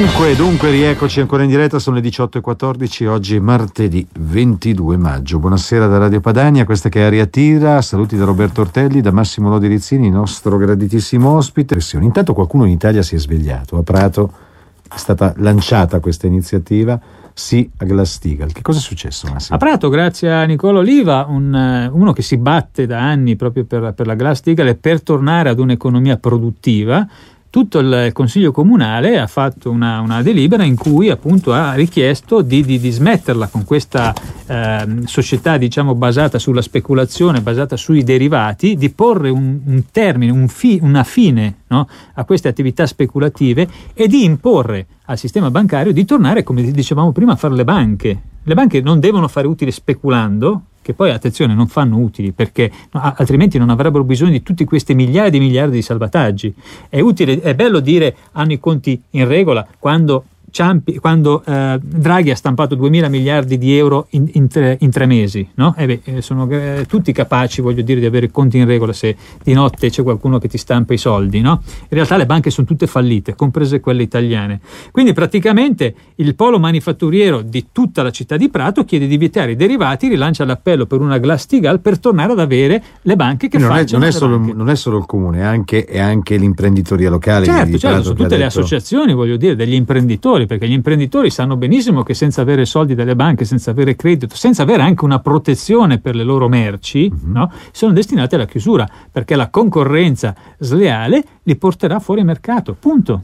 Dunque, dunque, rieccoci ancora in diretta, sono le 18.14, oggi martedì 22 maggio. Buonasera da Radio Padania, questa che è Aria Tira, saluti da Roberto Ortelli, da Massimo Lodi Rizzini, nostro graditissimo ospite. Intanto qualcuno in Italia si è svegliato, a Prato è stata lanciata questa iniziativa sì a Glass-Steagall. Che cosa è successo Massimo? A Prato, grazie a Nicola Oliva, un, eh, uno che si batte da anni proprio per, per la Glass-Steagall e per tornare ad un'economia produttiva, tutto il Consiglio Comunale ha fatto una, una delibera in cui appunto ha richiesto di, di, di smetterla con questa eh, società diciamo basata sulla speculazione, basata sui derivati, di porre un, un termine, un fi, una fine no, a queste attività speculative e di imporre al sistema bancario di tornare, come dicevamo prima, a fare le banche. Le banche non devono fare utile speculando, che poi attenzione non fanno utili perché no, altrimenti non avrebbero bisogno di tutti questi migliaia di miliardi di salvataggi. È utile, è bello dire hanno i conti in regola quando Ciampi, quando eh, Draghi ha stampato 2 mila miliardi di euro in, in, tre, in tre, mesi, no? eh beh, eh, sono eh, tutti capaci, voglio dire, di avere i conti in regola se di notte c'è qualcuno che ti stampa i soldi, no? In realtà le banche sono tutte fallite, comprese quelle italiane. Quindi praticamente il polo manifatturiero di tutta la città di Prato chiede di vietare i derivati, rilancia l'appello per una Glass-Steagall per tornare ad avere le banche che non è, non, è solo, non è solo il comune, è anche, è anche l'imprenditoria locale. Certo, certo, sono tutte le associazioni, voglio dire, degli imprenditori imprenditori, perché gli imprenditori sanno benissimo che senza avere soldi dalle banche, senza avere credito, senza avere anche una protezione per le loro merci, mm-hmm. no, sono destinati alla chiusura, perché la concorrenza sleale li porterà fuori mercato. Punto.